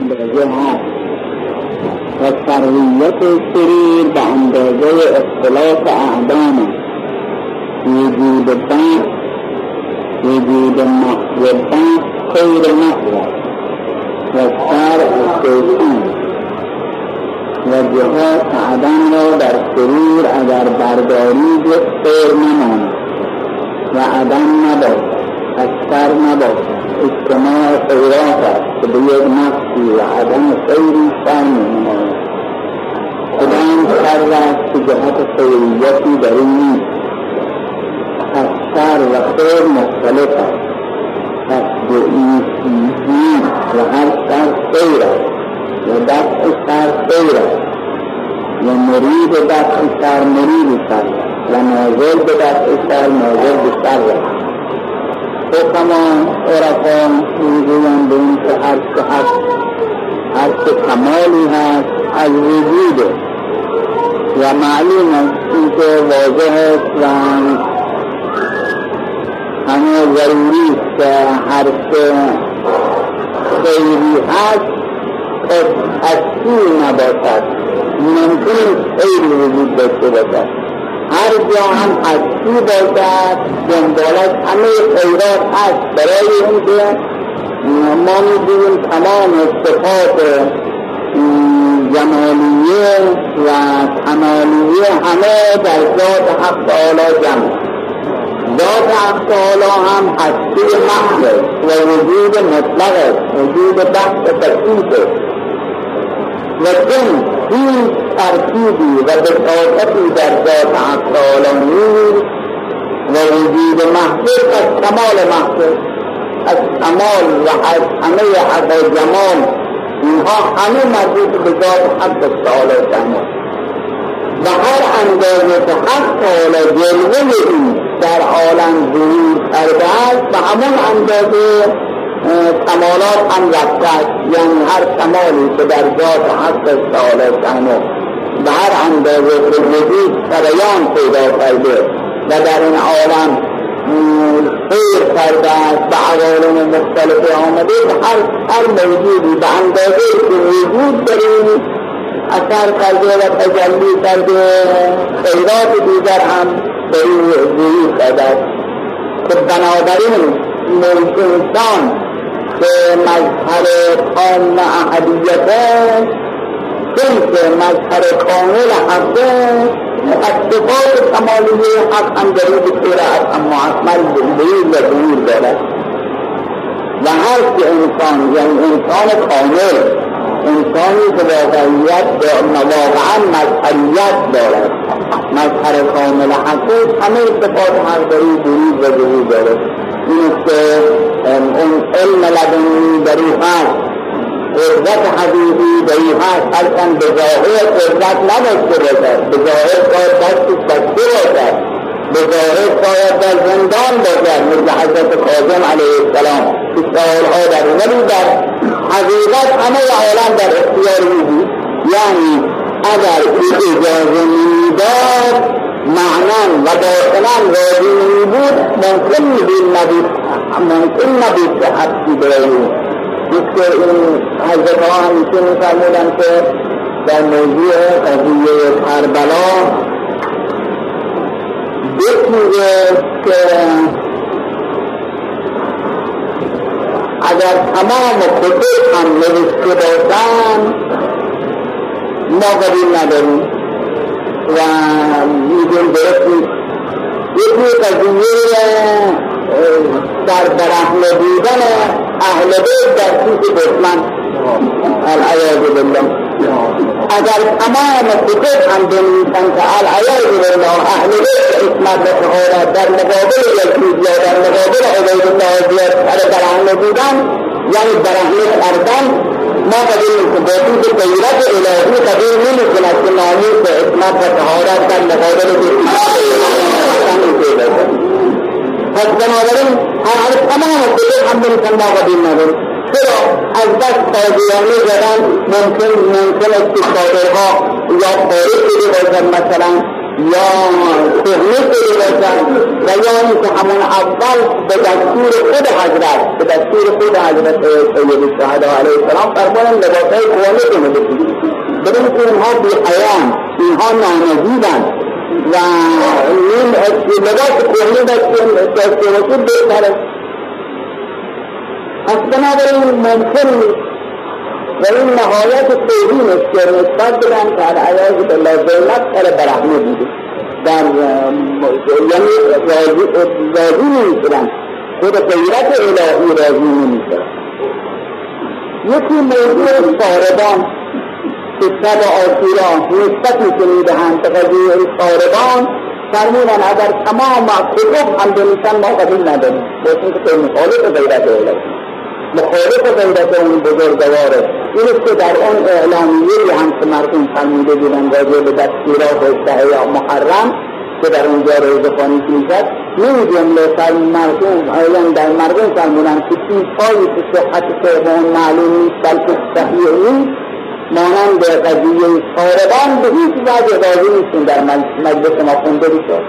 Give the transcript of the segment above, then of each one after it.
هست و سرویت سریر به اندازه اختلاف اعدام. وجود بحث وجود محو بحث خیر محو و سر شیطان. و جهات عدم را در سریر اگر برداری خیر نماند. و عدم نباشد از سر نباشد. اجتماع خیرات است که و عدم خیری سر می‌نماید کدام سر است که جهت خیریتی در این نیست سر و خیر مختلف است پس به این و هر سر خیر است و دفع سر خیر است و مرید دفع سر مرید و نازل به نازل به است حکما عرفا می‌گویند به این که هر چه هست هر چه کمالی هست از وجوده. و معلوم است اینکه واضح است و همه ضروری است که هر چه خیری هست خود اصلی نباشد؟ ممکن خیلی وجود داشته باشد. هر جا هم هستی باشد؟ دنبالش همه خیرات هست. برای اینکه ما می‌دونیم تمام صفات جمالیه و کمالیه همه در ذات حق تعالی جمع. ذات حق تعالی هم هستی محض و وجود مطلق وجود بحث تکلیف و چون این ترکیبی و بساطتی در ذات نیست و وجود محضر از کمال محضر از کمال و از همه حق و جمال اینها همه مربوط به ذات حق تعالی جمال. و هر اندازه که حق تعالی جلوه این در عالم ظهور کرده است به همون اندازه کمالات هم رفته یعنی هر کمالی که در ذات حق تعالی شانو به هر اندازه وجود سریان پیدا کرده و در این عالم خیر کرده است به عوالم مختلف آمده هر هر موجودی به اندازه که وجود در این اثر کرده و تجلی کرده خیرات دیگر هم به این ظهور کرده است که بنابراین انسان که مظهر کامل احدیته چون که مظهر کامل حقه از صفات کمالیه حق هم در این صورت اما اکمل بیر و ظهور دارد. و هر انسان یعنی انسان کامل انسانی که واقعیت واقعا مظهریت دارد. مظهر کامل حقه همه صفات حق این بروز و ظهور دارد. این که اون علم لدنی در هست. قدرت حقیقی در این هست هرچند به ظاهر قدرت نداشته باشد. به ظاهر باید دست بسته باشد. به ظاهر باید در زندان باشد. مثل حضرت کاظم علیه السلام. که سالها در ولی در حقیقت همه عالم در اختیار او یعنی اگر او اجازه می‌داد معنان و باطنا راضی بود ممکن نبود ممکن نبود که حبسی برای که این حضرت ها همیشه میفرمودن که در موضوع قضیه کربلا بکنیده که اگر تمام کتب هم نوشته باشن ما قبول نداریم و میگیم درست یکی قضیه در برهنه بودن اهل بیت در پیش دشمن العیاذ بالله. اگر تمام کتب هم بنویسن که العیاذ بالله اهل بیت اسمت و شهادت در مقابل یزید یا در مقابل عبید الله زیاد سر برهنه بودن یعنی برهنه کردن ما قبول نیست باطل که غیرت الهی قبول نمی‌کند که ناموس و اسمت و طهارت در مقابل پس بنابراین هر تمام کتب هم نمیکن ما قبول نداریم چرا؟ از دست تازیانه زدن ممکن ممکن است که کافرها یا خارج شده باشد مثلا یا کهنه شده باشد و یا اینکه همون اول به دستور خود حضرت به دستور خود حضرت سید الشهدا علیه السلام فرمودن لباسهای بپوشید. بدون که اینها بی حیان اینها و این لباس کهنه داشته باشید بهتره. پس بنابراین ممکن نیست و این نهایت توهین است که نسبت بدن که عیاض بالله ذلت سر برهنه بوده در یعنی راضی نمی‌شدن خود غیرت الهی راضی نمی‌شدن یکی موضوع ساردان که شب آسورا نسبتی که می‌دهند به قضیه ساردان فرمودن اگر تمام کتب هم بنویسن ما قبول نداریم. باشون که مخالف غیرت الهی مخالف غیرت اون بزرگواره. این که در اون اعلامیه هم که مردم فرموده بودن راجع به دستورات یا محرم که در اونجا روز خانی می‌شد این جمله سر مردم یعنی در مردم فرمودن که چیزهایی که صحت که معلوم نیست بلکه صحیح نیست. مانند قضیه ساربان به هیچ وجه راضی نیستیم در مجلس ما خونده بشد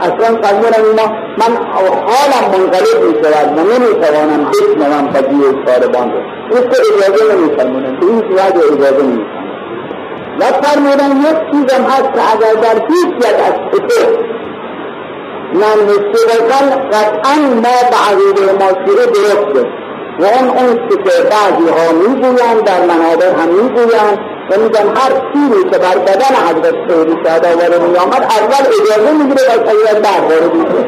اصلا فرمودن اینا من حالم منقلب می شود و نمی توانم بشنوم قضیه ساربان رو. این که اجازه نمی فرمودن به این وجه اجازه نمی و فرمودن یک چیزم هست که اگر در هیچ یک از کتب من مستقل قطعا ما به عقیده ما شیعه درسته و اون اون که بعضی ها می‌گویند در منابع هم می‌گویند. و میگن هر تیری که بر بدن حضرت سیدی ساده وارد می آمد اول اجازه می‌گیره و سیدت بر وارد میشه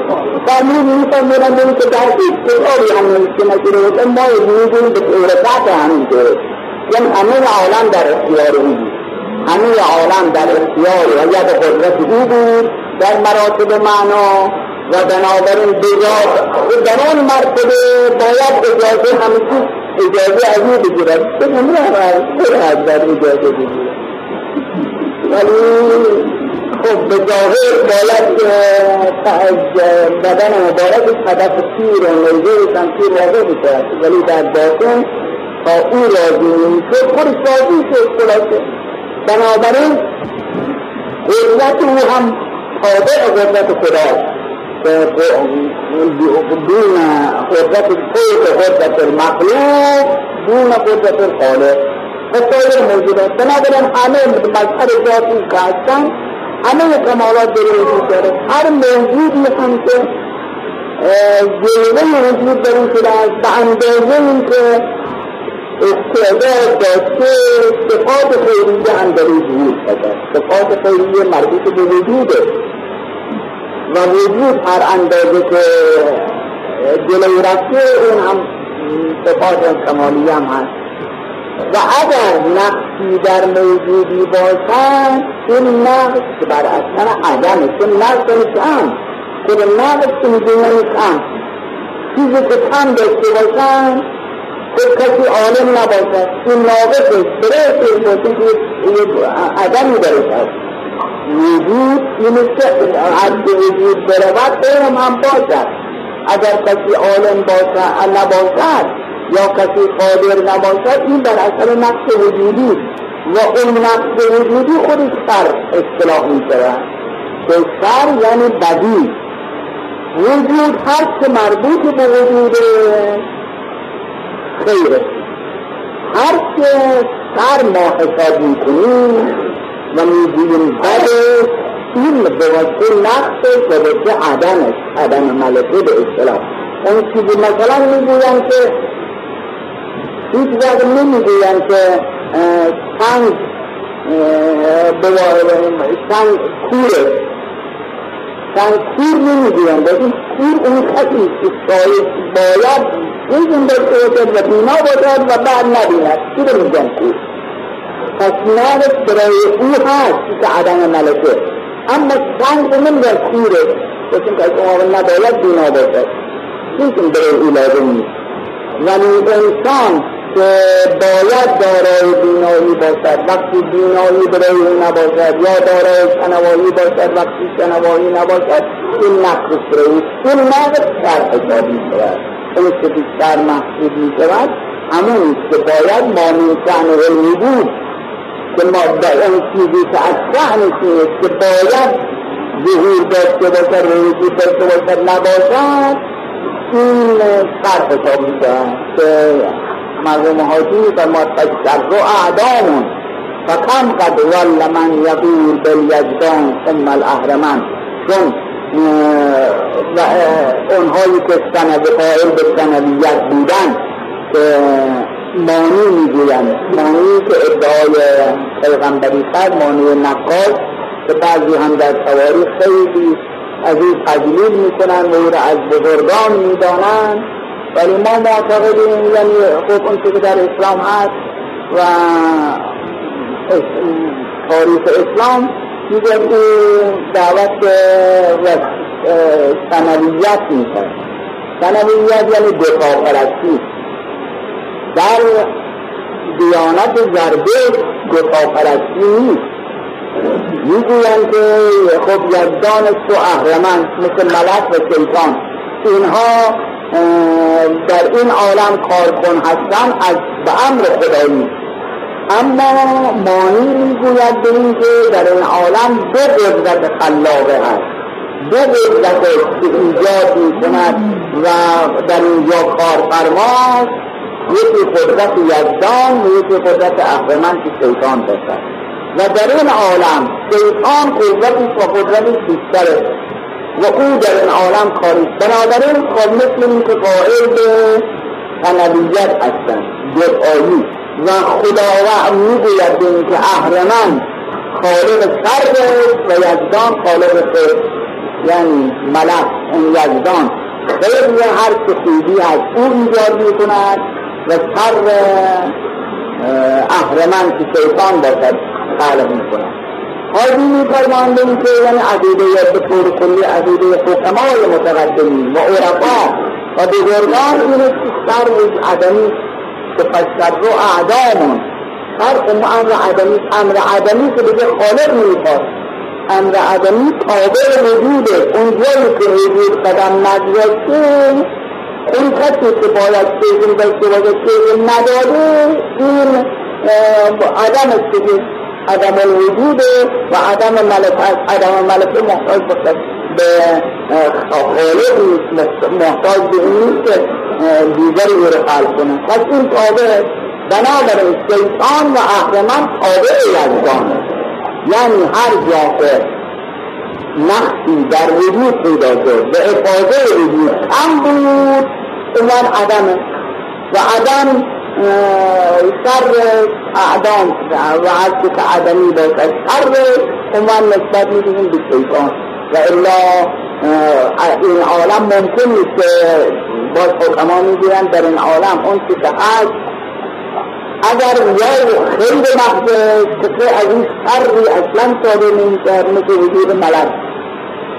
فرمود میفرمودن بودن که در هیچ کتابی هم نوشته نشده ما می‌گوییم به طور قطع همین طوره یعنی همه عالم در اختیار او بود. همه عالم در اختیار و ید قدرت او بود. در مراتب معنا و بنابراین بجاد در اون مرتبه باید اجازه همیشه اجازه از او بگیرد. به نمیرم در اجازه بگیرد. ولی خب به ظاهر باید بدن مبارک هدف تیر و نیزه شمشیر واضح بشود ولی در باطن تا او راضی نمیشه خودش راضی شد خلاصه. بنابراین قدرت او هم تابع قدرت خداست دون قدرت الخلق قدرت المخلوق دون قدرت الخالق مسائل موجودات بنابراین همه مظهر ذاتی که هستن همه کمالات در وجود داره هر موجودی هم که جلوه وجود در شده است به اندازه این که استعداد داشته صفات خیریه هم در وجود شده صفات خیریه مربوط به وجوده و وجود هر اندازه که جلوی رفته اون هم صفات کمالی هم هست. و اگر نقصی در موجودی باشد این نقص بر اثر عدم چون نقص کم که نقص می‌دونی کم چیزی که کم داشته باشن خود کسی عالم نباشد. این ناقص برای که عدمی درش هست وجود این که حد وجود برود علم هم باشد. اگر کسی عالم باشد نباشد یا کسی قادر نباشد این در اثر نقص وجودی و اون نقص وجودی خودش سر اصطلاح می شود که سر یعنی بدی. وجود هر که مربوط به وجود خیره. هر که سر ما حساب می کنیم و می‌گوییم بده این به وجه نقص و وجه عدمش عدم ملکه به اصطلاح. اون چیزی مثلا می‌گویم که هیچ وقت نمی‌گویم که سنگ سنگ کوره. سنگ کور نمی‌گویم بگیم کور اون کسی که باید این داشته باشد و بینا باشد و بعد نبیند. چی رو میگم کور تصمیمات برای او هست که عدم ملکه. اما سنگ نمیگر کوره. چون که شما نباید بینا باشد. که برای او لازم نیست. ولی انسان که باید دارای بینایی باشد. وقتی بینایی برای او نباشد یا دارای شنوایی باشد وقتی شنوایی نباشد این نقص برای او. این نقص در حساب می شود. اون که بیشتر محسوب می شود همون که باید ما من شأن علمی بود. که ما اون چیزی که از شأنش نیست که باید ظهور داشته باشه روزی داشته باشه نباشد این سر حساب میشن که مرحوم حاجی فرماد فشر رو اعدامون. فکم قد ول من یقول بالیجدان ثم الاهرمن. چون و اونهایی که سند قائل به سندیت بودن که مانی می‌گویند مانی که ادعای پیغمبری کرد مانی نقاش که بعضی هم در تواریخ خیلی از این تجلیل می‌کنن و او را از بزرگان می‌دانند ولی ما معتقدیم یعنی خب اون که در اسلام هست و تاریخ اسلام میگه او دعوت و سنویت می‌کنه سنویت یعنی دفاع پرستی. در دیانت زرده دفاع پرستی نیست. می‌گویند که خب یزدان تو اهرمن مثل ملک و شیطان اینها در این عالم کارکن هستن از به امر خدایی اما مانی می‌گوید به این که در این عالم دو قدرت خلاقه هست. دو قدرت که ایجاد می‌کند و در اینجا کارفرماست. یکی قدرت یزدان و یکی قدرت اهرمن که شیطان باشد. و در این عالم شیطان قدرتش و قدرتش بیشتره. و او در این عالم کاری بنابراین خب مثل این که قائل به تنبیت هستن دعایی و خداوند می‌گوید به این که اهرمن خالق سرد و یزدان خالق خیر یعنی ملک اون یزدان. خیر هر که از او ایجاد می‌کند. و سر اهرمن که شیطان باشد خلق می‌کند حاضی میفرماندیم که یعنی عقیده به طور کلی عقیده حکمای متقدمین و عرفا و بزرگان این سر عدمی که فشر رو اعدامون. هر امر عدمی امر عدمی که دیگه خالق می‌خواد امر عدمی تابع وجوده. اونجایی که وجود قدم نگذاشته اون کسی که باید چیزی داشته باشه چیزی نداده این عدم است عدم الوجود و عدم ملک عدم ملک محتاج باشد. به خالق محتاج به این که دیگری او رو خلق کنه. پس این تابع بنابراین شیطان و اهرمن تابع یزدان. یعنی هر جا که نقصی در وجود پیدا شد به افاظه وجود. کم بود اون عدمه و عدم شر اعدام و عدد که عدمی باشد. شر اون نسبت می‌دهیم به شیطان. و الا این عالم ممکن نیست که باز حکما می‌گویند در این عالم اون که هست اگر یا خیلی محض که از این شری اصلا صادر نمی‌شد مثل وجود ملک.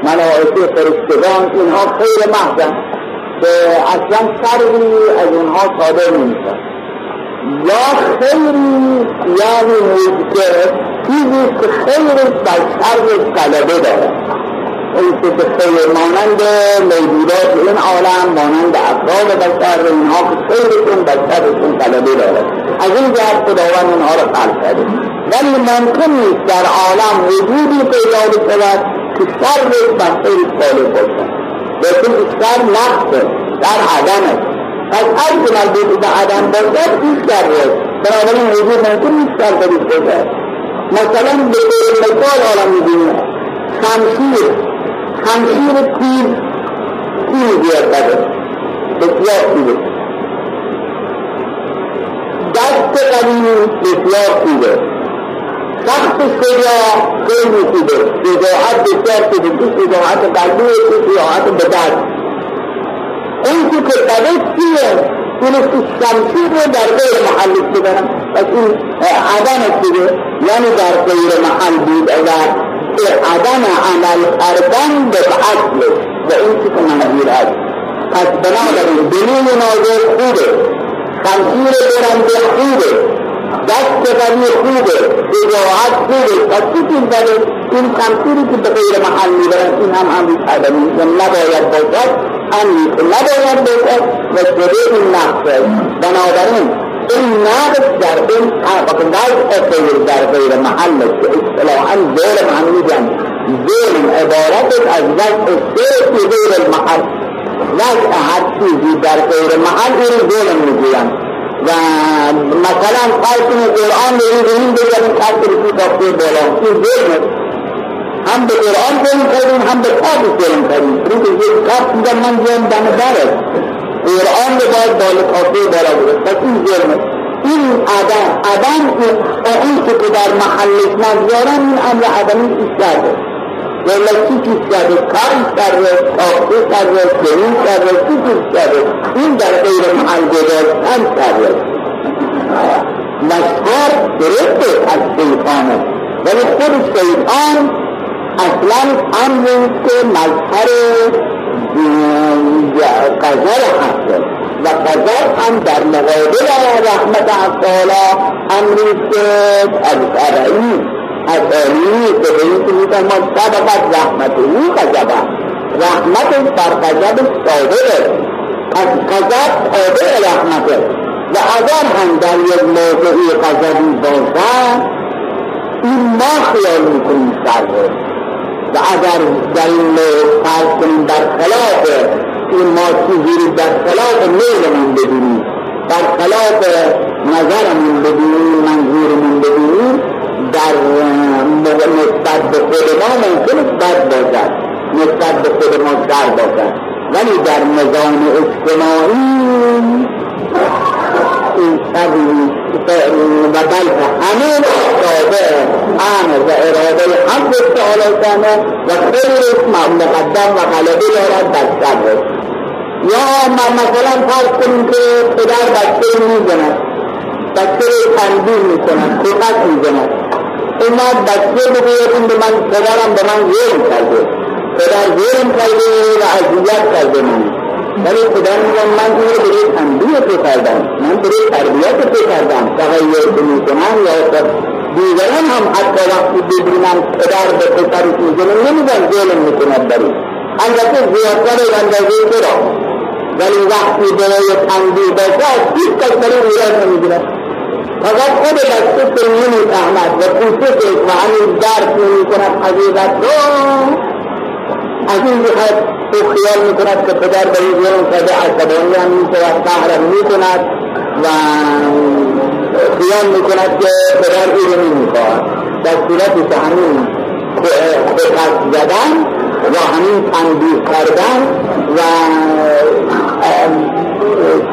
ملائکه فرشتگان اینها خیلی محضن. که اصلا شری از اونها صادر نمی‌شد یا خیلی یعنی مجده چیزی که خیلی بر شر غلبه داره. این که به خیر مانند موجودات این عالم مانند افراد بشر اینها که خیرشون بر شرشون غلبه داره. از این جهت خداوند اینها رو خلق کرده. ولی ممکن نیست در عالم وجودی پیدا بشود که شرش بر خیر غالب باشد لیکن شر نقصه در عدمه پس هر که مربوط به عدم باشد این شره بنابراین وجود ممکن نیست شر بدید باشد. مثلا به طور مثال عالم می‌بینیم شمشیر. شمشیر تیر تیر بیاد بده. بسیار تیره دست قدیم بسیار تیره سخت شجاع خیلی تیره شجاعت بسیار تیره تو شجاعت قلبی تو شجاعت دست اون که بده چیه؟ این شمشیر رو در غیر محل ببرم پس این عدم دیگه یعنی در غیر محل بود اگر عدم عمل کردن به اصل و این چی که منظور هست پس بنابراین دلیل نازل خوبه. شمشیر برنده خوبه. دست قوی خوبه. شجاعت خوبه. پس چی چیز داره؟ این شمشیری که به غیر محل می‌برن این هم امریک آدمی نباید باشد امری که نباید باشد و جده این نقص بنابراین این نقص در این وقت در غیر در غیر محل که اصطلاحا دور هم میگن ظلم عبارت از وضع سه فی غیر المحل وضع هر چیزی در غیر محل این ظلم می‌گویم و مثلا فرض قرآن رو این بگم خط رسی کافی بالا. این ظلم هم به قرآن ظلم کردیم هم به کتاب ظلم کردیم. چون که یک کتاب میگم من ظلم دم دارد قرآن رو باید بالا کافی بالا بود پس این ظلمه این عدم عدم اون که در محلش نگذارن این امر عدمی پیش کرده ولی چی پیش کرده کار کرده ساخته کرده سرین کرده چی پیش کرده این در غیر محل گذاشتن کرده مشهر درسته از شیطانه ولی خود شیطان اصلا امر که مظهر قذر هست و قضا هم در مقابل رحمت تعالی امری که از ارعی از که به این که می‌توان سبقت رحمت او قذبه رحمت بر قذب صادقه از قذب تابع رحمته و اگر هم در یک موضعی قذبی باشد این ما خیال می‌کنیم سر و اگر در این فرض کنیم برخلاف این ما چیزی در خلاف میلمون ببینیم در خلاف نظرمون ببینیم منظورمون ببینیم در نسبت به خود ما ممکن بد باشد. نسبت به خود ما در باشد. ولی در نظام اجتماعی این و بلکه همه تابع امر و اراده حق تعالی کنه و خیلی مقدم و غلبه دارد در شبه یا مثلا فرض کنیم که پدر بچه می‌زند. بچه رو تنبیه می‌کنند کتک می‌زند. اما بچه بگوید به من پدرم به من ظلم کرده پدر ظلم کرده و اذیت کرده من ولی پدر میگم من این رو برای تنبیه تو کردم من برای تربیت تو کردم تغییر تو می‌کنم یا دیگران هم حتی وقتی ببینم پدر به پسرش می‌زنه نمیگن ظلم می‌کند بری البته زیادتر اندازه چرا ولی وقتی برای تنبیه باشد هیچ کس برای ایران نمی‌گیرد فقط خود بچه که نمی‌فهمد و کوچکش و همین درک نمی‌کند حقیقت رو از این جهت او خیال می‌کند که پدر به این ظلم کرده عصبانی هم می‌شود قهرم می‌کند و خیال می‌کند که پدر او رو نمی‌خواهد. در صورتی که همین خود زدن و همین تنبیه کردن و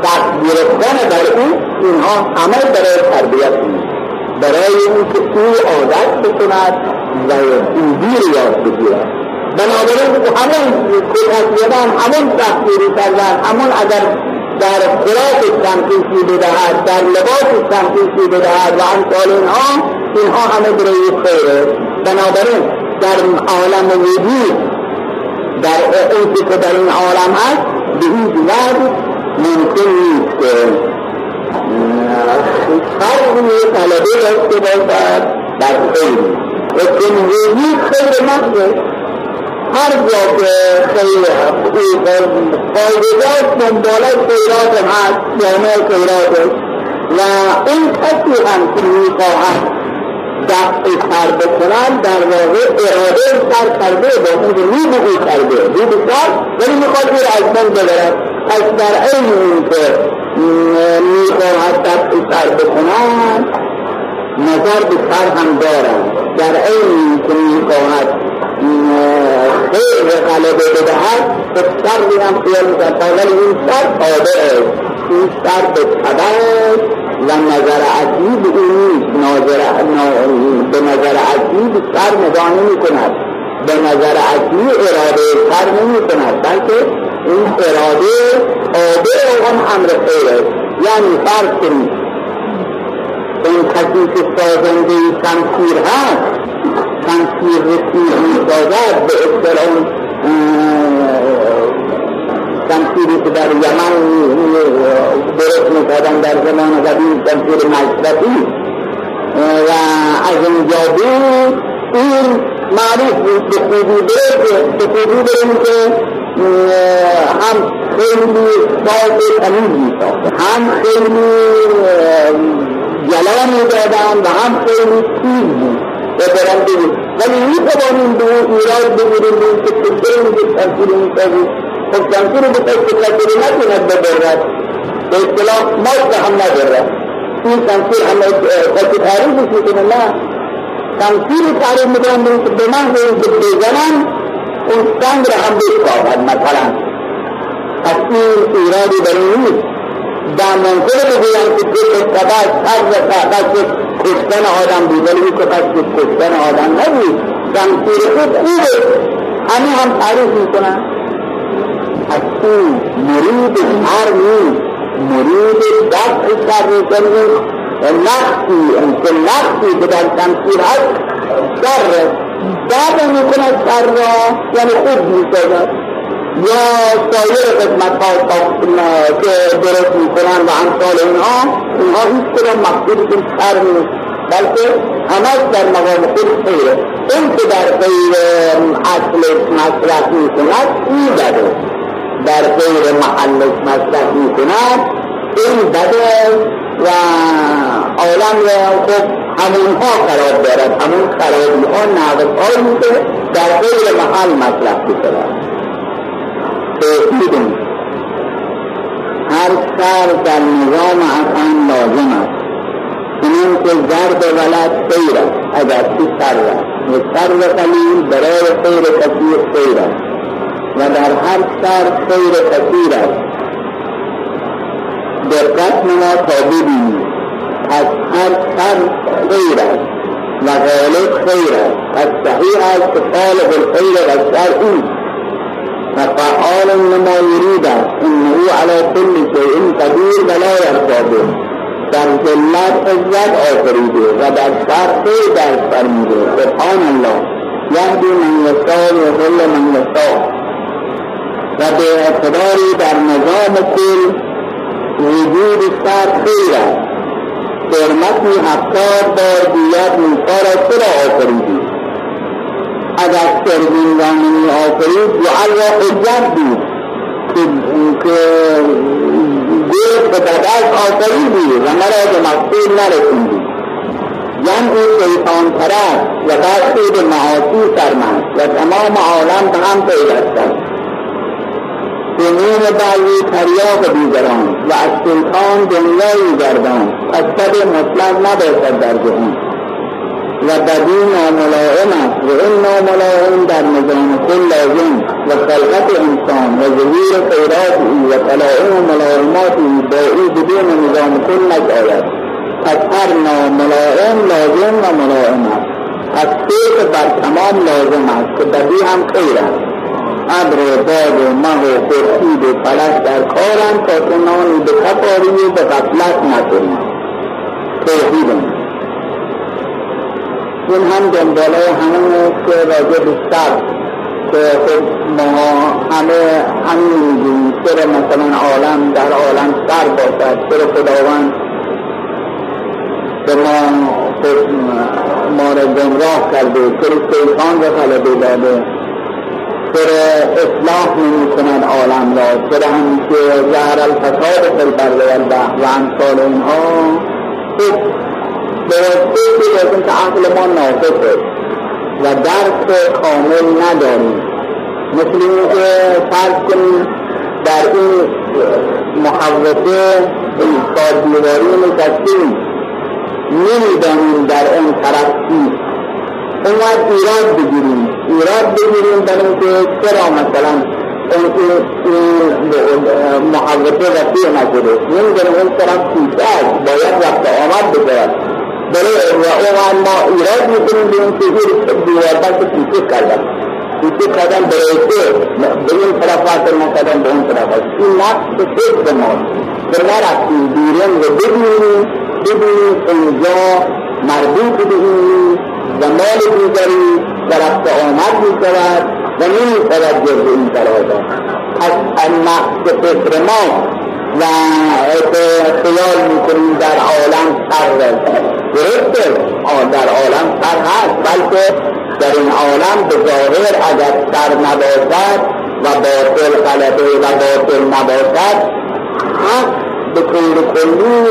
سخت گرفتن در او اینها عمل برای تربیت برای اینکه او عادت بکند و خوبی رو یاد بگیرد. بنابراین همون کتکیدن همون سختگیری کردن همون اگر در خوراک تنفیسی بدهد در لباس تنفیسی بدهد و امثال اینها اینها همه برای خیره. بنابراین در عالم وجود در اون که در این عالم هست به هیچ وجه ممکن نیست فرقی طلبه داشته باشد در خیر زندگی خیر نفسه هر جا که خیر فایدگاه دنباله خیرات هست جامعه خیرات و این کسی هم که می‌خواهد دفع سر بکنن در واقع اراده سر کرده با اون رو او کرده. رو بسر ولی می‌خواد رو از من ببرد. پس در که می‌خواهد دفع سر بکنن نظر به سر هم دارن در این که می‌خواهد خیر غلبه بدهد به سر هم خیال می‌کرد ولی این سر تابع این سر به طبع و نظر عجیب این نظر به نظر عجیب سر نگاه نمی کند به نظر عجیب اراده سر نمی کند بلکه این اراده آبه اون امر خیره. یعنی فرض کنید اون کسی که سازنده شمشیر هست شمشیر رسید می سازد به اصطلاح شمشیری که در یمن درست می‌کردن در زمان قدیم شمشیر مشرفی و از اونجا بود این معروف بود به خوبی به خوبی بریم که هم خیلی ساز تمیز میساخت. هم خیلی جلا می‌دادن و هم خیلی تیز بود. احترام بگیر ولی می توانیم به اون ایراد بگیریم به این که چطور میگه تنفیر می‌سازی خب تنفیر رو بخواید که تنفیر نکند ببرد به اصطلاح ماست هم ندارد این تنفیر هم کسی تعریفش می‌کنه. نه. تنفیر تعریف می‌کنم به اینکه به محض اینکه بزنم اون سنگ را هم بشکافد مثلا. پس این ایرادی در این نیست. در ممکنه بگویم که دو سبب سر و سبب کشتن آدم بود ولی که پس کشتن آدم نبود. شمشیر خود خوبه. همه هم تعریف می‌کنن. از این مرید شر نیست مرید دفع شر می‌کنه. نقصی انکه نقصی که در شمشیر هست شر دفع می‌کند شر را یعنی خوب می‌سازد. یا سایر قسمت ها که درست می‌کنن و امثال اینها اینها هیچ کدام مقصودشون شر نیست بلکه همش در مقام خود خیره. این که در غیر اصلش مصرف می‌کند این بده. در غیر محلش مصرف می‌کند این بده. و عالم را خب همونها خراب دارد. همون خرابی ها نقص هایی که در غیر محل مصرف می‌کند توحید. هر سر در نظام اصلا لازم است. چنین که ضرب ولد خیر است. اگر چی سر است. و سر قلیل برای خیر کثیر خیر است. و در هر سر خیر کثیر است. دقت نما تا ببینید از هر سر خیر است. و غالب خیر است. از صحیح است که خالق الخیر و الشر اوست و فعال لما يريد انه على كل شيء قدير ولا يرتضي در ذلت عزت آفریده و در شر خیر درس فرمیده سبحان الله. یهدی من یشاء و ظل من یشاء. و به اعتباری در نظام کل وجود شر خیر است حرمتی هفتاد بار گوید موسی را چرا آفریدی؟ اگر سرگین را نمی آفرید جعل را حجت بود که گفت به بدل آفریدی و مرا به مقصود نرسیدی. جمع شیطان پرست و بخشی به معاصی سرمند و تمام عالم به هم پیوستند جنون بعضی تریاق دیگران و از سلطان دنیایی گردان. از سب مطلق نباشد در جهان. و بدی ناملائم است و این ناملائم در نظام کل لازم و خلقت انسان و ظهور خیراتی و طلائم و ملائماتی با او بدون نظام کل نشاید پس هر ناملائم لازم و ملائم است. خیر بر تمام لازم است که بدی هم خیر است. ابر و باد و مه و خورشید و فلک در کارند تا تو نانی به کفاری و به غفلت نکنی. توحید این هم دنباله همون که راجع به سر که خب ما همه همین میگیم. چرا مثلا عالم در عالم سر باشد؟ چرا خداوند به ما خب ما را گمراه کرده؟ چرا شیطان را غلبه داده؟ چرا اصلاح نمی کند عالم را. چرا همیشه زهر الفساد فی البر و امثال اینها خب واسطه که که عقل ما ناقصه و درک کامل نداریم. مثل اینکه فرض کنیم در این محوطه ایستاد دیواری نشستیم. نمی‌دانیم در این طرف چیست اونقدر ایراد بگیریم. ایراد بگیریم در اینکه چرا مثلا این محوطه وسیع نشده. نمی‌دانیم اون طرف چیست باید وقت آمد بگرد بله و اون ما ایراد می‌کنیم به این چیزی دیواربر که پیچه کردن. پیچه کردن برای که به این طرف واسه نکردن به اون طرف این نقص به فکر ماست که نرفتیم بیرون و ببینیم ببینیم اینجا مربوط به این و مال دیگری و رفت آمد می شود و نمی شود جز این طرف از نقص فکر ما و خیال می‌کنیم در عالم سر درسته در عالم سر هست بلکه در این عالم به ظاهر اگر سر نباشد و باطل غلبه و باطل نباشد حق به طور کلی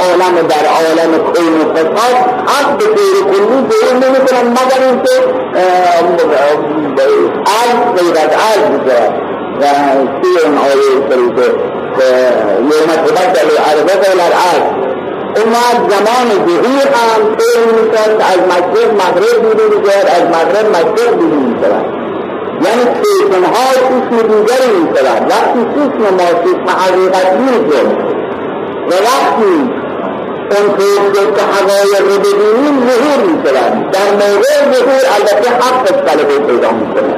عالم در عالم کون و فساد. حق به طور کلی ظهور نمی کنن مگر اینکه عرض غیر از عرض بگذارد و سی اون آیه شریفه یوم تبدل الارض غیر الارض. اومد زمان ظهور هم طور می‌کرد از مشرق مغرب بیرون می‌کرد از مغرب مشرق بیرون می‌کرد یعنی چشم ها چشم دیگری می‌شود. وقتی چشم ما چشم حقیقت می‌شد و وقتی اون که حقایق رو ببینیم ظهور می‌شود در موقع ظهور البته حق طلبه پیدا می‌کنه.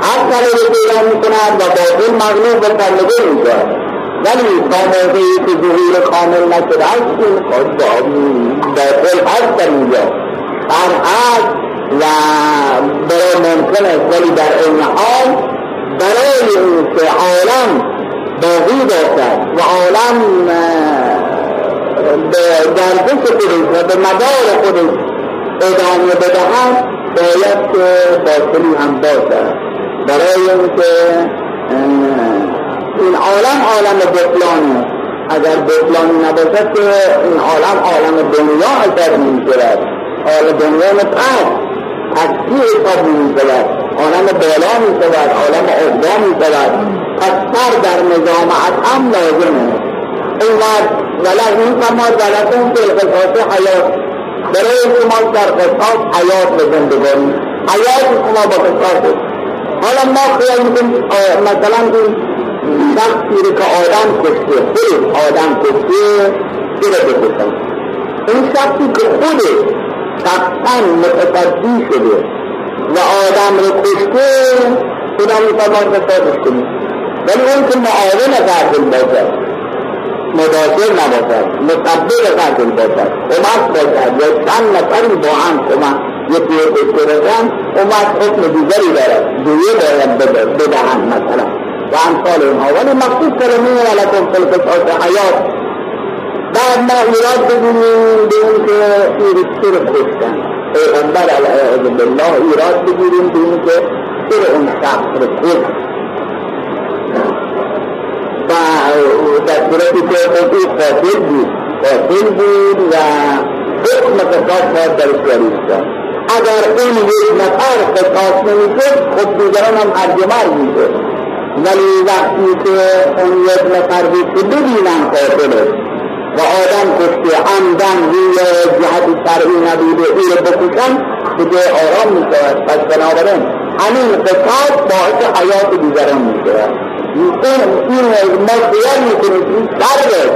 حق طلبه پیدا می‌کند و باطل مغلوب و طلبه می‌شود ولی تا موقعی که ظهور کامل نشده است باطل هست در اینجا. هم هست و برای ممکن است ولی در این حال برای اینکه عالم باقی باشد و عالم به گردش خودش و به مدار خودش ادامه بدهد باید که باطلی هم باشد. برای اینکه این عالم عالم بطلانی اگر بطلانی نباشد که این عالم عالم دنیا اثر می شود عالم دنیا متعب اصلی حساب می شود عالم بالا می شود عالم اقدا می شود سر در نظام هم لازمه اینقدر ولی این کما ولکن که القصاص حیات. برای شما در قصاص حیات به زندگانی حیات شما با قصاص حالا ما خیال می‌کنیم مثلا این شخصی که آدم کشته خود آدم کشته چرا بکشن؟ این شخصی که خود شخصا متصدی شده و آدم رو کشته خدا میفرمان قصاصش کنید ولی اون که معاون قاتل باشد مدافع نباشد مقبل قاتل باشد کمک باشد یا چند نفری با هم کمک یکی اشتراکن کمک حکم دیگری دارد دیگه باید بدهند مثلا. و امثال اینها. ولی مقصود کلمه ولکم فی القصاص حیات. بعد ما ایراد بگیریم به این که این سر کشتن پیغمبر علیه بالله ایراد بگیریم به این که سر اون شخص رو کشت در صورتی که او قاتل بود. قاتل بود و حکم قصاص باید جاری شد اگر اون یک نفر قصاص نمی‌شد خب دیگران هم ارجمال می‌شد. ولی وقتی که اون یک نفر بود که ببینن قاتله و آدم کشته عمدن روی جهت شرعی نبوده او رو بکشن دیگه آرام می‌شود. پس بنابراین همین قصاص باعث حیات دیگران می‌شود. این ما خیال می‌کنیم این سر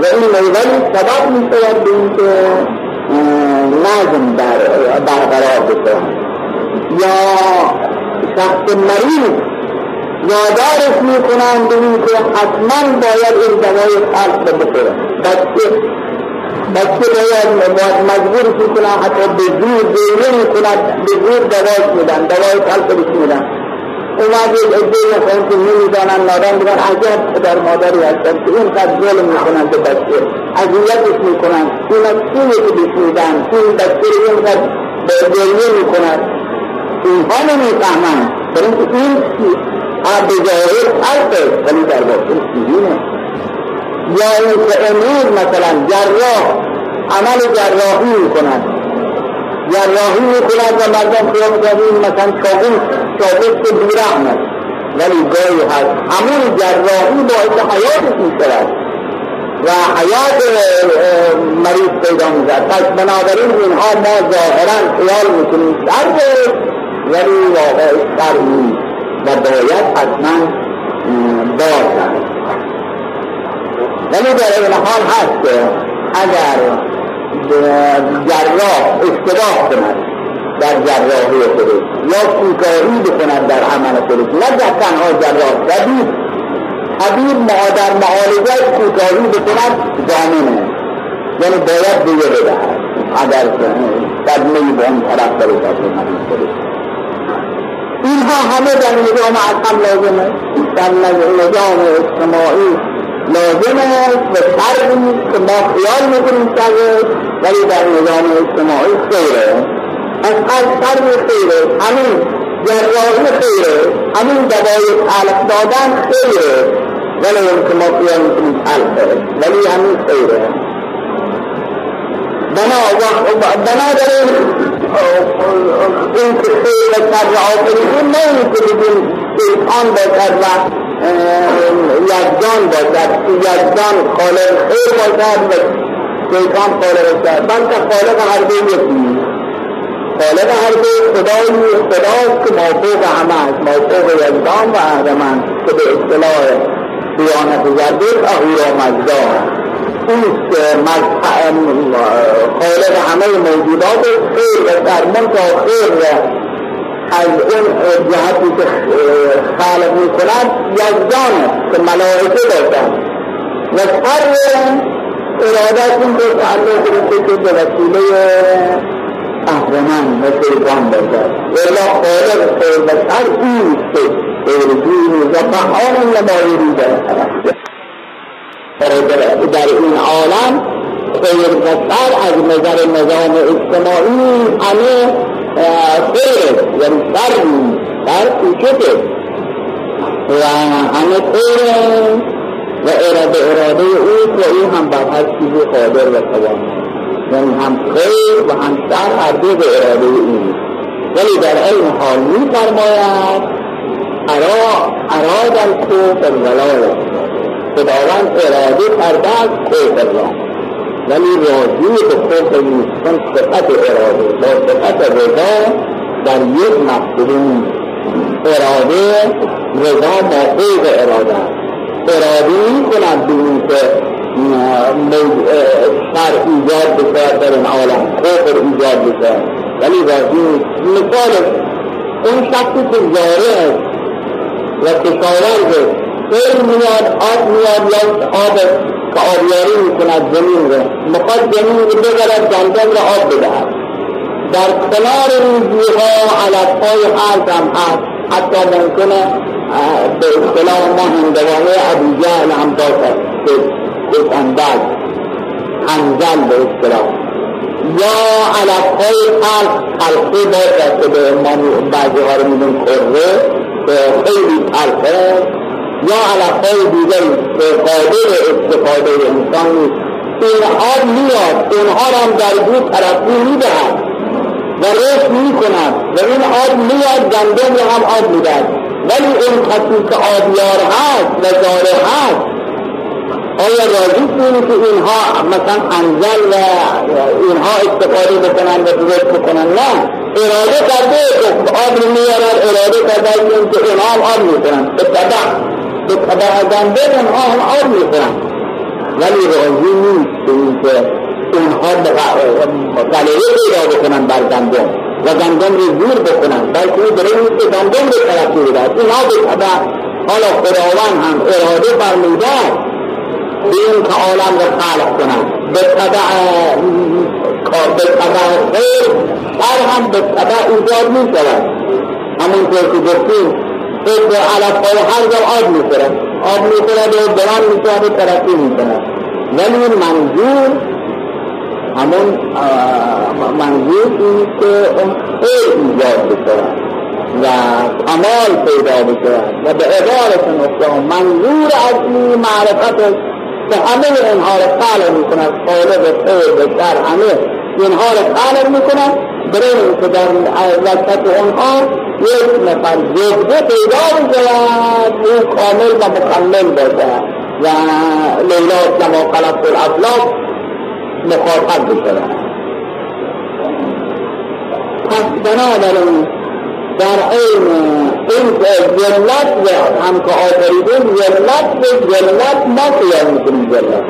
و این میولی سبب می‌شود به اینکه نظم برقرار بشه یا شخص مریض یادارش می‌کنن به اینکه حتما باید این دوای خلق بخوره بچه بچه باید مجبور می‌کنن حتی به زور می‌کنن به زور میدن دوای خلق میدن اومد یک عده مثلا که نمی‌دانن نادان بودن عجب پدر مادری هستن که اینقدر ظلم می‌کنن به بچه اذیتش می‌کنن این از چیه که بشنیدن این بچه رو اینقدر به گریه می‌کنن اینها نمی‌فهمن. برای اینکه این به ظاهر حرفه ولی در واقع چیزینه یا این که امروز مثلا جراح عمل جراحی می‌کنن جراحی می‌کند و مردم خیال می‌کنن مثلا چاقوس چاقوس که بیرحم است. ولی گاهی هست. همون جراحی باعث حیاتش می‌شود. و حیات مریض پیدا می‌شود پس بنابراین اینها ما ظاهرا خیال می‌کنیم سر ولی واقع سر نیست و باید حتما باشد ولی در این حال هست که اگر جراح اشتباه کند در جراحی خودش. یا کوتاهی بکند در عمل خودش. نه در تنها جراح. طبیب طبیب در معالجه کوتاهی بکند زامنه یعنی باید دیگه بدهد. اگر صدمه به اون طرف خودش. اینها همه در نظام اصلا لازمه در نظام اجتماعی لازم است و فرقی که ما خیال می‌کنیم شده ولی در نظام اجتماعی خیره. از از فرق خیره همین جراحی خیره همین دوای تلق دادن خیره. ولی اون که ما خیال تلخه ولی همین خیره. بنا بنابراین این که خیر سر آفریدون نه این که بگیم شیطان باشد و یزدان باشد. یزدان خالق خیر باشد و شیطان خالق شد بلکه خالق هر دو یکی خالق هر دو خدایی خداست که موفوق همه است. موفوق یزدان و اهرمن که به اصطلاح دیانت زردوش اهورا مجدا اوست خالق همه موجودات خیر درمان تا خیر از اون جهتی که خالق می کند یزدان که ملائکه داشتن و ارادتون به تعلق رسه که به وسیله اهرمن و شیطان باشد ولا خالق خیر سر اوست خیرجوی و بحان لما یریده در این عالم خیر سر از نظر نظام اجتماعی همه خیر یعنی سر سر کوچکه و همه خیر و اراده اراده او و او هم بر هر چیزی قادر و توان یعنی هم خیر و هم سر هر دو به اراده او ولی در این حال می فرماید ارا اراد الکفر ولایت خداوند اراده کرده از کفر را ولی راضی به کفر نیست چون صفت اراده با صفت رضا در یک مفهوم اراده رضا مافوق اراده اراده می کند به این که شر ایجاد بشود در این عالم کفر ایجاد بشود ولی راضی مثال اون شخصی که زاره است و کشاورز خیلی میاد آب میاد یا آب که آبیاری می‌کند زمین رو می‌خواد زمین رو بگرد گندم رو آب بدهد. در کنار روزیها علفهای حرف هم هست. حتی ممکنه به اصطلاح ما هندوانه ابو جهل هم باشد به انداز انزل به اصطلاح. یا علفهای حرف حلقه باشد که به ما بعضی ها رو میدون کره خیلی حلقه یا علفهای دیگری به قادر استفاده انسان نیست. اینها میاد اینها را هم در بود طرفی می‌دهد و رشد می‌کند و این آب میاد گندم را هم آب می‌دهد. ولی این کسی که آبیار هست و جاره هست آیا راضی کنید که اینها مثلا انزل و اینها استفاده بکنن و درست بکنن؟ نه. اراده کرده آب رو میارد اراده کرده که اینها هم آب می‌کنن. به به طبع گنده اونها هم آب می‌خورن. ولی راضی نیست به اونها غلبه پیدا بکنن بر گندم و گندم رو زور بکنن بلکه او برای نیست گندم به ترقی بدهد اینها به حالا خداوند هم اراده فرموده به این که عالم رو خلق کنن. به طبع به طبع خیر هر هم به طبع ایجاد می شود همونطور که گفتیم به علف های هر جا آب می‌خورد. آب می‌خورد و بلند می‌شود و ترقی می‌کند. ولی منظور همون منظور این که اون خیر ایجاد بشود و کمال پیدا بشود و به عبارت نقطه منظور اصلی معرفت که همه اینها را خلق می‌کند خالق خیر بشر همه اینها را خلق می‌کند برای اینکه در وسط اونها یک نفر جبه پیدا بشود او کامل و مکمل باشد و لیلا کما خلقت الافلاک مخاطب بشود پس بنابراین در این این جلت و هم که آفریدون جلت به ما خیال می‌کنیم جلت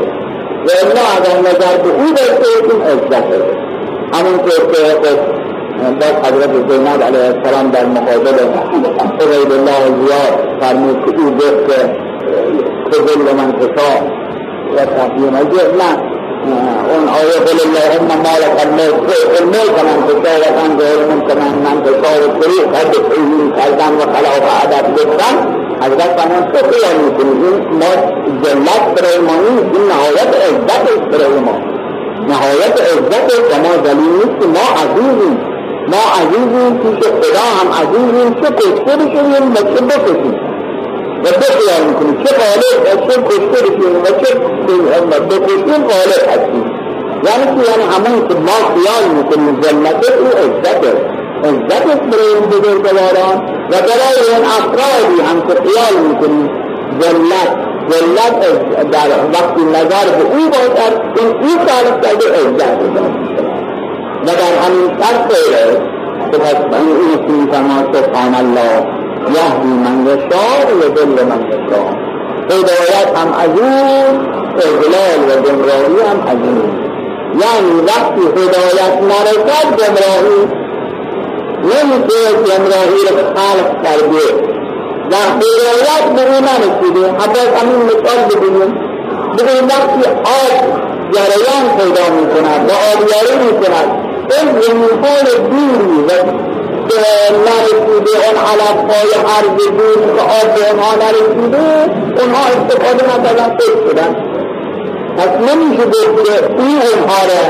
و الا اگر نظر به او داشته باشیم عزت همونطور که باز حضرت زینب علیه السلام در مقابل عبید الله زیاد فرمود که او گفت که کذل من کسا و تقییم. اجر نه اون آیه قل اللهم مالک الملک. الملک من کسا و تنظر من کمان من کسا و طریق قد تحیین کردن و خلاف عدد گفتن. حضرت فرمان تو خیال می‌کنی این ما جلت برای ما نیست این نهایت عزت برای ما. نهایت عزت و ما که ما عزیزیم. ما عزیزیم پیش خدا هم عزیزیم چه کشته بشویم و چه بکشیم. و دو خیال می‌کنی چه غالب چه کشته بشیم و چه بکشیم غالب هستیم. یعنی که یعنی همون که ما خیال می‌کنیم ذلت او عزته عزت برای این بزرگواران و برای این افرادی هم که خیال می‌کنیم ذلت ذلت در وقتی نظر به او باشد این او تعریف کرده عزت و در همین سر خیره که پس این این میفرما سبحان الله یهدی من یشاء و دل من یشاء. هدایت هم از اون اغلال و گمراهی هم از اون یعنی وقتی هدایت نرسد گمراهی نمیشه گمراهی رو خلق کرده و هدایت به اون نرسیده حتی همین مثال ببینیم. ببین وقتی آب جریان پیدا می کند و آبیاری می کند این زمینهای دوری و نرسیده اون علف های عرض دور که آب به اونها نرسیده اونها استفاده نکردن فکر شدن. پس نمیشه گفت که این اونها را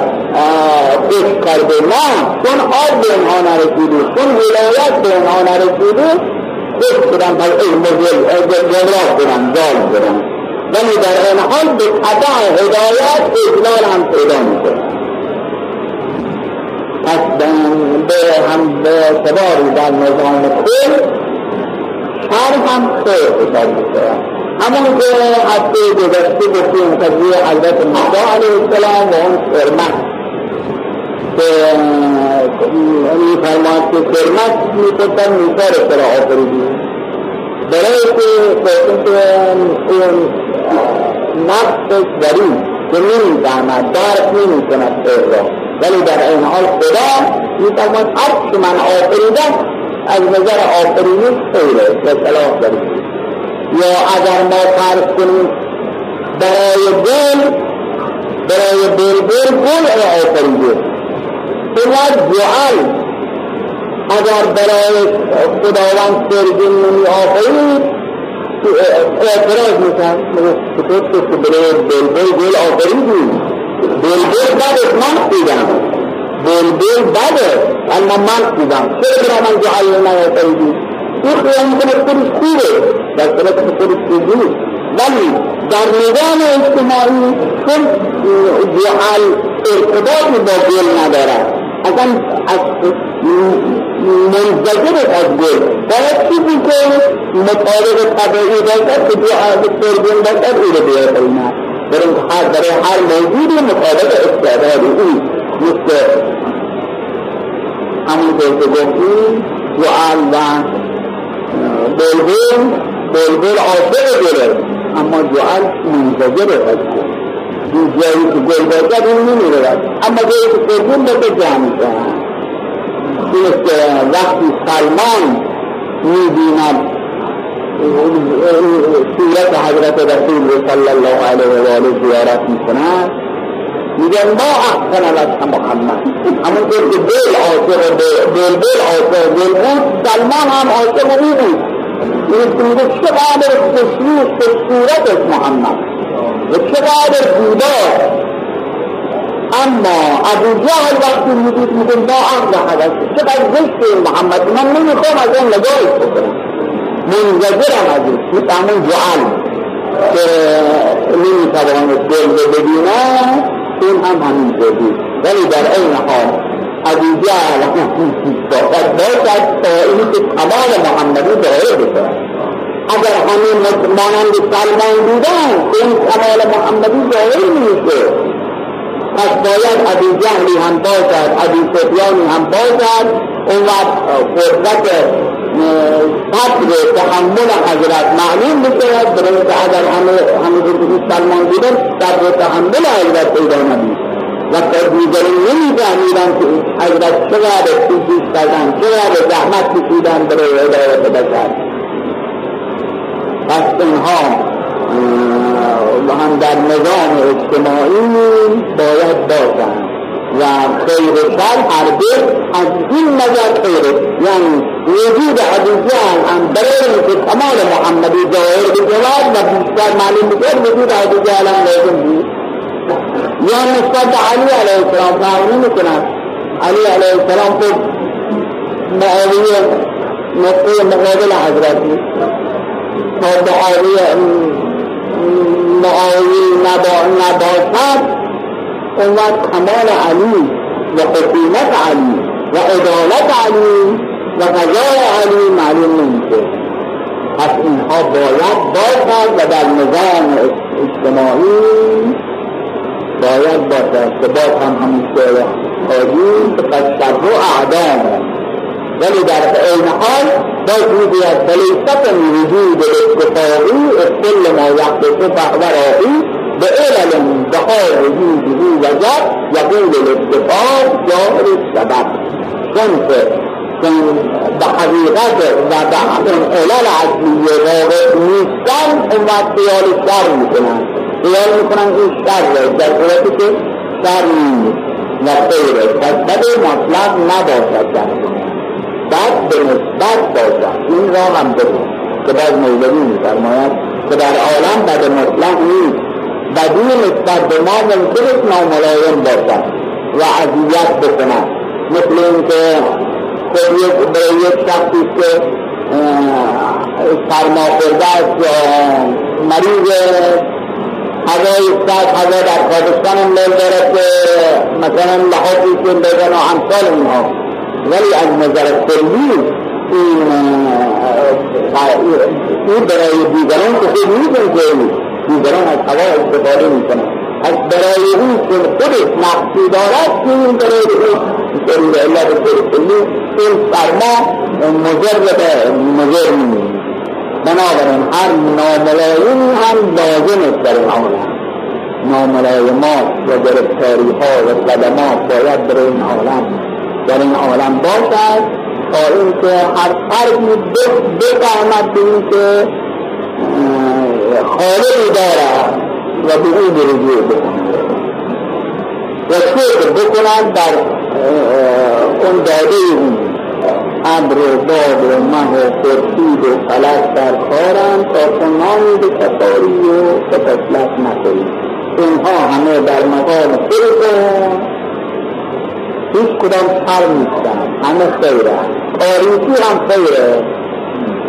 خوش کرده. نه چون آب به اونها نرسیده چون ولایت به اونها نرسیده خوش شدن پس علم گمراه شدن جال شدن. ولی در این حال به قطع هدایت اجلال هم پیدا می‌کنه. پس به هم به اعتباری در نظام کل شر هم خیر حساب می‌کنه. همون که هفته گذشته گفتیم قضیه حضرت موسی علیه السلام و اون خرمت که میفرماد که خرمت می‌گفتن موسی رو چرا آفریدی. برای که گفتیم که اون نفسش دری که نمی‌فهمد درک نمی‌کند خیر را. ولی در این حال خدا میفرماد هر که من آفریدم از نظر آفرینش خیره. و صلاح دارید یا اگر ما فرض کنیم برای گل برای بلبل گل آفریده. اینقدر جعل اگر برای خداوند سرگین نمی آفرید اعتراض میکن چطور که برای بلبل گل آفریدی. بلبل بدش من دیدم بلبل بده اما من دیدم چرا برای من جعل نمی این خیال می‌کنه خودش خوبه در صورت خودش خوب نیست ولی در نظام اجتماعی چون جعل ارتباطی با گل ندارد اصلا از منزجر از گل باید چیزی که مطابق طبعی باشد که جعل سرگل باشد او رو بیافرینه برای هر موجودی مطابق استعداد او. مثل همون که گفتیم جعل و بلبل بلبل عاشق گله اما جعل منتظر از این جایی که گل باشد این نمی‌رود. اما جایی که سرگون باشه جمع این که وقتی سلمان می‌بیند سیرت حضرت رسول صلی الله علیه و آله زیارت می‌کند میگن ما احسن لك محمد. همون که دل عاشق بلبل عاشق دل بود سلمان هم عاشق او بود. میگه چقدر خوشنود به صورتش محمد. و چقدر زیبا اما ابو جهل وقتی می‌دید میگه ما عقل حدث. چقدر زشت محمد؟ من نمی‌خوام از اون نگاهش بکنم منزجرم از این همون جعل که نمی‌توانست دل ببینه این هم همین ولی در این حال ابو جهل باید باشد تا اینی که کمال محمدی ظاهر بکنه. اگر همین مانند سلمان بودن این کمال محمدی ظاهر میشه. پس باید ابو جهلی هم باشد ابو هم باشد. اون وقت قدرت صبر تحمل حضرت معلوم برای که اگر همه همه سلمان بودن صبر تحمل حضرت پیدا نمید و دیگران نمیفهمیدن که حضرت چقدر کوشش کردن چقدر زحمت کشیدن برای هدایت بشر. پس اینها هم در نظام اجتماعی باید باشند و خیر و شر هر از این نظر خیره یعنی وجود ابوجهل هم برای اینکه کمال محمدی ظاهر بشود و بیشتر معلوم بشد وجود ابوجهل هم لازم بود यह علي عليه السلام. का مثلا علي عليه السلام को معاوية مكية مقابلة حضرتي. فمعاوية معاوية نبوسات وما كمال علي وحكومة علي وإضالة علي وقضاء علي معلوم منك پس اینها باید باشد و در نظام اجتماعی باید باشد که باز هم همین شعر حاجی که رو اعدام ولی در این حال باز می‌گوید فلیست وجود اتفاقی کل ما یحدث فهو راهی به علل بها وجوده وجب یقول الاتفاق جاهر السبب. چون که به حقیقت و به همین علل اصلیه واقع نیستن اون وقت خیال شر می‌کنن. خیال می‌کنن این شر در صورتی که شر نیست و خیره پس بد مطلق نباشد در بد به نسبت باشد این را هم بگو که باز مولوی میفرماید که در عالم بد مطلق نیست بدی نسبت به ما ممکن ناملایم باشد و اذیت بکند مثل اینکه خب برای یک شخصی که سرما خورده است مریض هوای سرد هوا در پاکستان هم میل دارد که مثلا لحاظی که بگن و امثال اینها ولی از نظر کلی این این برای دیگران که خود نیستن که دیگران از هوا استفاده می‌کنن. از برای او که خودش نقصی دارد که این برای او به علت کلی این فرما مجر به نیست بنابراین هر ناملایمی هم لازم است در این عالم. ناملایمات و گرفتاری ها و صدمات باید در این عالم در این عالم باشد تا اینکه هر فردی بفهمد به اینکه خالقی دارد و به او رجوع بکند و شکر بکنند در اون داده اون ابر و باد و مه و خورشید و فلک در کارند تا چنانی به کفاری و تفصلت نکنی اینها همه در مقام خودتون هیچ کدام سر نیستن همه خیره. تاریخی هم خیره.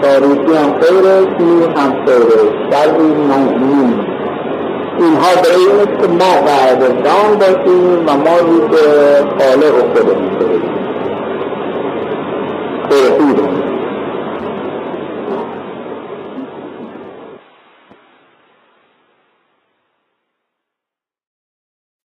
تاریخی هم خیره. سیر هم خیره. شرعی نیست اینها به این که ما قاعد جان باشیم و ما که خالق خودمون خیر خوبه.